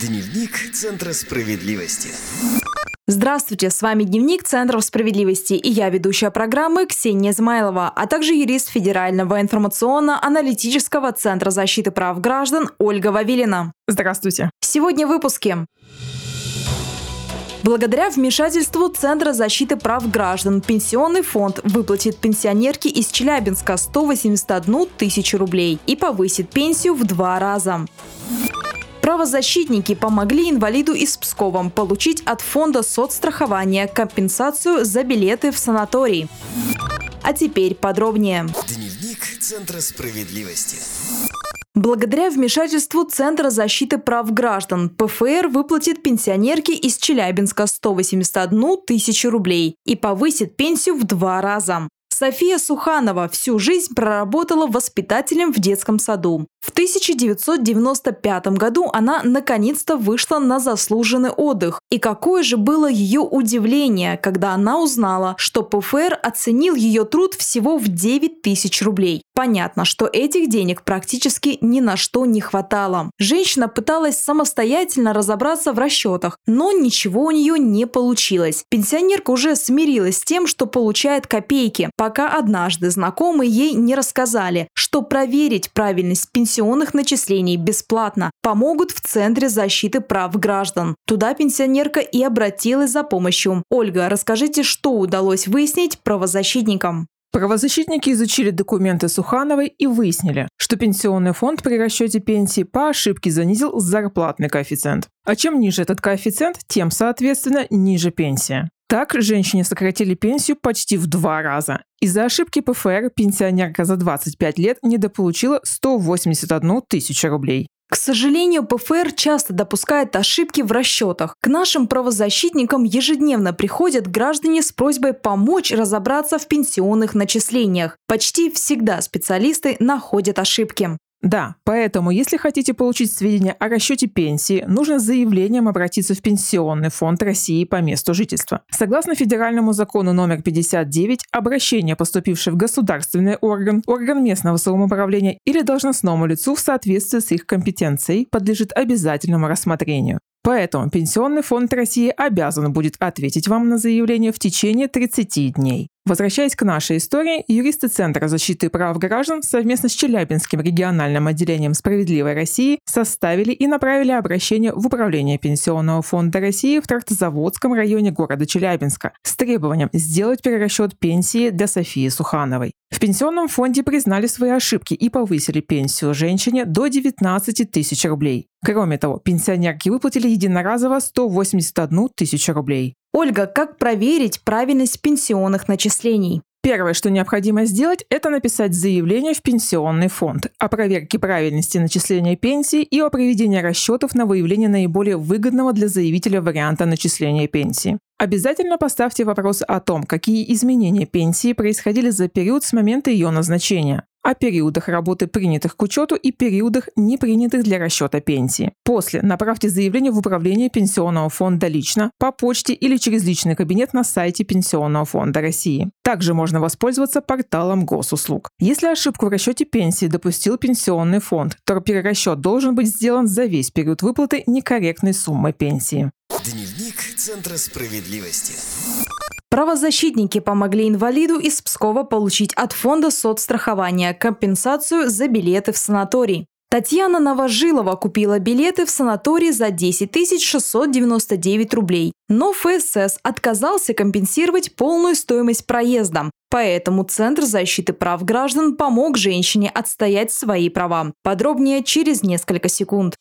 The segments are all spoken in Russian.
Дневник Центра справедливости. Здравствуйте, с вами Дневник Центров справедливости и я ведущая программы Ксения Измайлова, а также юрист Федерального информационно-аналитического Центра защиты прав граждан Ольга Вавилина. Здравствуйте. Сегодня в выпуске. Благодаря вмешательству Центра защиты прав граждан Пенсионный фонд выплатит пенсионерке из Челябинска 181 тысячу рублей и повысит пенсию в два раза. Правозащитники помогли инвалиду из Пскова получить от фонда соцстрахования компенсацию за билеты в санаторий. А теперь подробнее. Дневник Центра справедливости. Благодаря вмешательству Центра защиты прав граждан ПФР выплатит пенсионерке из Челябинска 181 тысячу рублей и повысит пенсию в два раза. София Суханова всю жизнь проработала воспитателем в детском саду. В 1995 году она наконец-то вышла на заслуженный отдых. И какое же было ее удивление, когда она узнала, что ПФР оценил ее труд всего в 9 тысяч рублей. Понятно, что этих денег практически ни на что не хватало. Женщина пыталась самостоятельно разобраться в расчетах, но ничего у нее не получилось. Пенсионерка уже смирилась с тем, что получает копейки, пока однажды знакомые ей не рассказали, что проверить правильность пенсионных начислений бесплатно помогут в Центре защиты прав граждан. Туда пенсионерка и обратилась за помощью. Ольга, расскажите, что удалось выяснить правозащитникам? Правозащитники изучили документы Сухановой и выяснили, что пенсионный фонд при расчете пенсии по ошибке занизил зарплатный коэффициент. А чем ниже этот коэффициент, тем, соответственно, ниже пенсия. Так, женщине сократили пенсию почти в два раза. Из-за ошибки ПФР пенсионерка за 25 лет недополучила 181 тысячу рублей. К сожалению, ПФР часто допускает ошибки в расчетах. К нашим правозащитникам ежедневно приходят граждане с просьбой помочь разобраться в пенсионных начислениях. Почти всегда специалисты находят ошибки. Да, поэтому, если хотите получить сведения о расчете пенсии, нужно с заявлением обратиться в Пенсионный фонд России по месту жительства. Согласно федеральному закону номер 59, обращение, поступившее в государственный орган, орган местного самоуправления или должностному лицу в соответствии с их компетенцией, подлежит обязательному рассмотрению. Поэтому Пенсионный фонд России обязан будет ответить вам на заявление в течение 30 дней. Возвращаясь к нашей истории, юристы Центра защиты прав граждан совместно с Челябинским региональным отделением «Справедливой России» составили и направили обращение в Управление Пенсионного фонда России в Трактозаводском районе города Челябинска с требованием сделать перерасчет пенсии для Софии Сухановой. В пенсионном фонде признали свои ошибки и повысили пенсию женщине до 19 тысяч рублей. Кроме того, пенсионерки выплатили единоразово 181 тысячу рублей. Ольга, как проверить правильность пенсионных начислений? Первое, что необходимо сделать, это написать заявление в пенсионный фонд о проверке правильности начисления пенсии и о проведении расчетов на выявление наиболее выгодного для заявителя варианта начисления пенсии. Обязательно поставьте вопрос о том, какие изменения пенсии происходили за период с момента ее назначения о периодах работы, принятых к учету, и периодах, не принятых для расчета пенсии. После направьте заявление в управление Пенсионного фонда лично, по почте или через личный кабинет на сайте Пенсионного фонда России. Также можно воспользоваться порталом госуслуг. Если ошибку в расчете пенсии допустил Пенсионный фонд, то перерасчет должен быть сделан за весь период выплаты некорректной суммы пенсии. Дневник Центра справедливости. Правозащитники помогли инвалиду из Пскова получить от фонда соцстрахования компенсацию за билеты в санаторий. Татьяна Новожилова купила билеты в санаторий за 10 699 рублей, но ФСС отказался компенсировать полную стоимость проезда. Поэтому Центр защиты прав граждан помог женщине отстоять свои права. Подробнее через несколько секунд.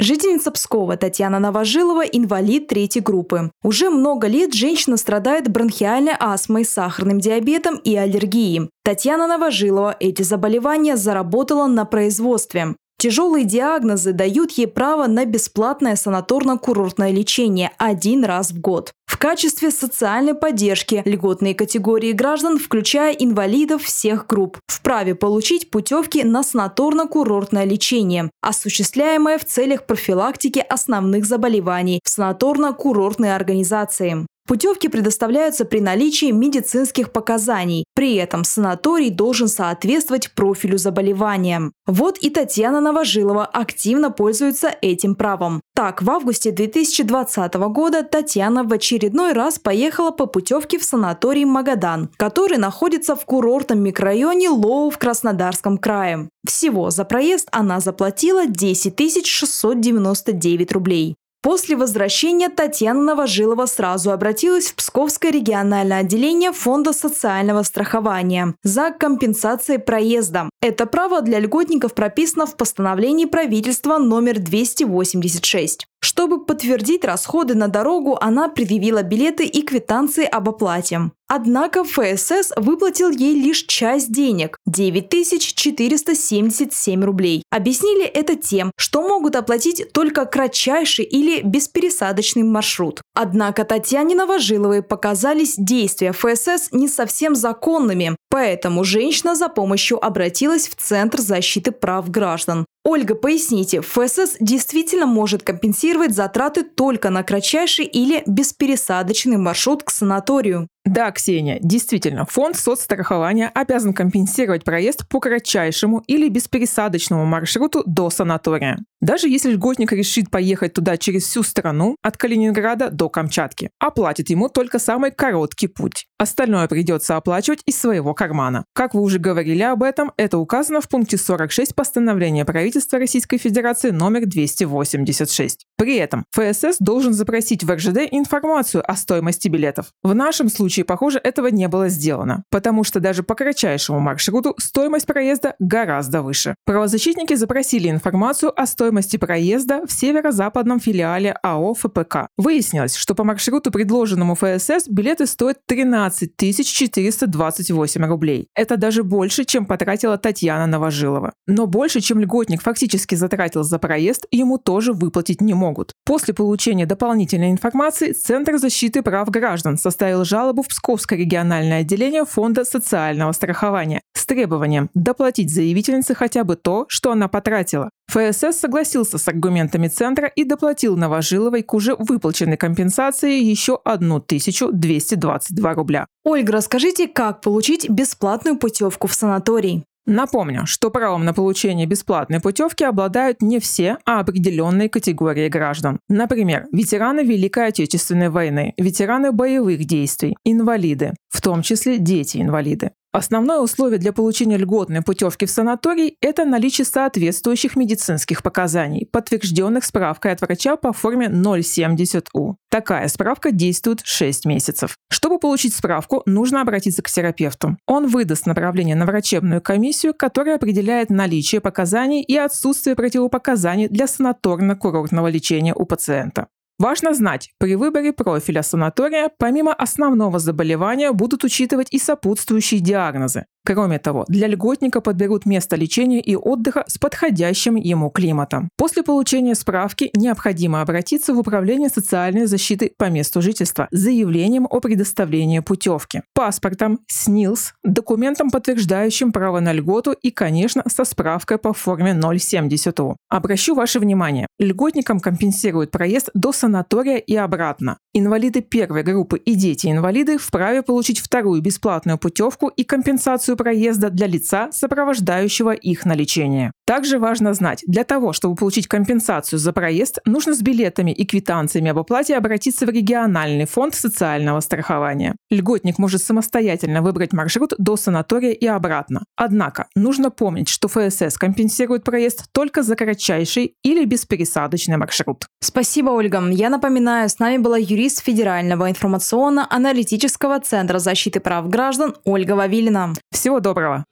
Жительница Пскова Татьяна Новожилова – инвалид третьей группы. Уже много лет женщина страдает бронхиальной астмой, сахарным диабетом и аллергией. Татьяна Новожилова эти заболевания заработала на производстве. Тяжелые диагнозы дают ей право на бесплатное санаторно-курортное лечение один раз в год. В качестве социальной поддержки льготные категории граждан, включая инвалидов всех групп, вправе получить путевки на санаторно-курортное лечение, осуществляемое в целях профилактики основных заболеваний в санаторно-курортной организации. Путевки предоставляются при наличии медицинских показаний. При этом санаторий должен соответствовать профилю заболевания. Вот и Татьяна Новожилова активно пользуется этим правом. Так, в августе 2020 года Татьяна в очередной раз поехала по путевке в санаторий Магадан, который находится в курортном микрорайоне Лоу в Краснодарском крае. Всего за проезд она заплатила 10 699 рублей. После возвращения Татьяна Новожилова сразу обратилась в Псковское региональное отделение Фонда социального страхования за компенсацией проезда. Это право для льготников прописано в постановлении правительства номер 286. Чтобы подтвердить расходы на дорогу, она предъявила билеты и квитанции об оплате. Однако ФСС выплатил ей лишь часть денег – 9477 рублей. Объяснили это тем, что могут оплатить только кратчайший или беспересадочный маршрут. Однако Татьяне Новожиловой показались действия ФСС не совсем законными, поэтому женщина за помощью обратилась в Центр защиты прав граждан. Ольга, поясните, ФСС действительно может компенсировать затраты только на кратчайший или беспересадочный маршрут к санаторию? Да, Ксения, действительно, фонд соцстрахования обязан компенсировать проезд по кратчайшему или беспересадочному маршруту до санатория. Даже если льготник решит поехать туда через всю страну, от Калининграда до Камчатки, оплатит ему только самый короткий путь. Остальное придется оплачивать из своего кармана. Как вы уже говорили об этом, это указано в пункте 46 постановления правительства Российской Федерации номер 286. При этом ФСС должен запросить в РЖД информацию о стоимости билетов. В нашем случае, похоже, этого не было сделано, потому что даже по кратчайшему маршруту стоимость проезда гораздо выше. Правозащитники запросили информацию о стоимости проезда в северо-западном филиале АО ФПК. Выяснилось, что по маршруту, предложенному ФСС, билеты стоят 13 428 рублей. Это даже больше, чем потратила Татьяна Новожилова. Но больше, чем льготник фактически затратил за проезд, ему тоже выплатить не могут. После получения дополнительной информации Центр защиты прав граждан составил жалобу в Псковское региональное отделение Фонда социального страхования с требованием доплатить заявительнице хотя бы то, что она потратила. ФСС согласился с аргументами Центра и доплатил Новожиловой к уже выплаченной компенсации еще 1222 рубля. Ольга, расскажите, как получить бесплатную путевку в санаторий? Напомню, что правом на получение бесплатной путевки обладают не все, а определенные категории граждан. Например, ветераны Великой Отечественной войны, ветераны боевых действий, инвалиды, в том числе дети-инвалиды. Основное условие для получения льготной путевки в санаторий – это наличие соответствующих медицинских показаний, подтвержденных справкой от врача по форме 070У. Такая справка действует 6 месяцев. Чтобы получить справку, нужно обратиться к терапевту. Он выдаст направление на врачебную комиссию, которая определяет наличие показаний и отсутствие противопоказаний для санаторно-курортного лечения у пациента. Важно знать, при выборе профиля санатория помимо основного заболевания будут учитывать и сопутствующие диагнозы. Кроме того, для льготника подберут место лечения и отдыха с подходящим ему климатом. После получения справки необходимо обратиться в Управление социальной защиты по месту жительства с заявлением о предоставлении путевки, паспортом, СНИЛС, документом, подтверждающим право на льготу и, конечно, со справкой по форме 070У. Обращу ваше внимание, льготникам компенсируют проезд до санатория и обратно. Инвалиды первой группы и дети-инвалиды вправе получить вторую бесплатную путевку и компенсацию проезда для лица, сопровождающего их на лечение. Также важно знать, для того, чтобы получить компенсацию за проезд, нужно с билетами и квитанциями об оплате обратиться в региональный фонд социального страхования. Льготник может самостоятельно выбрать маршрут до санатория и обратно. Однако нужно помнить, что ФСС компенсирует проезд только за кратчайший или беспересадочный маршрут. Спасибо, Ольга. Я напоминаю, с нами была юрист Федерального информационно-аналитического центра защиты прав граждан Ольга Вавилина. Всего доброго!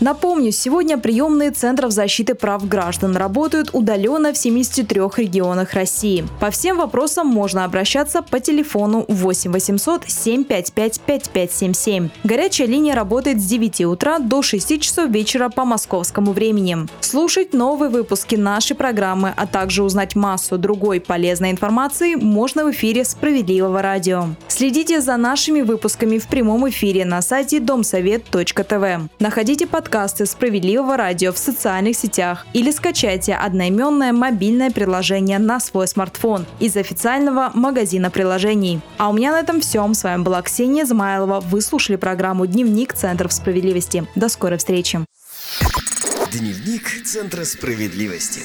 Напомню, сегодня приемные Центров защиты прав граждан работают удаленно в 73 регионах России. По всем вопросам можно обращаться по телефону 8 800 755 5577. Горячая линия работает с 9 утра до 6 часов вечера по московскому времени. Слушать новые выпуски нашей программы, а также узнать массу другой полезной информации можно в эфире «Справедливого радио». Следите за нашими выпусками в прямом эфире на сайте домсовет.тв. Находите подкасты подкасты «Справедливого радио» в социальных сетях или скачайте одноименное мобильное приложение на свой смартфон из официального магазина приложений. А у меня на этом все. С вами была Ксения Измайлова. Вы слушали программу «Дневник Центров справедливости». До скорой встречи. Дневник Центра справедливости.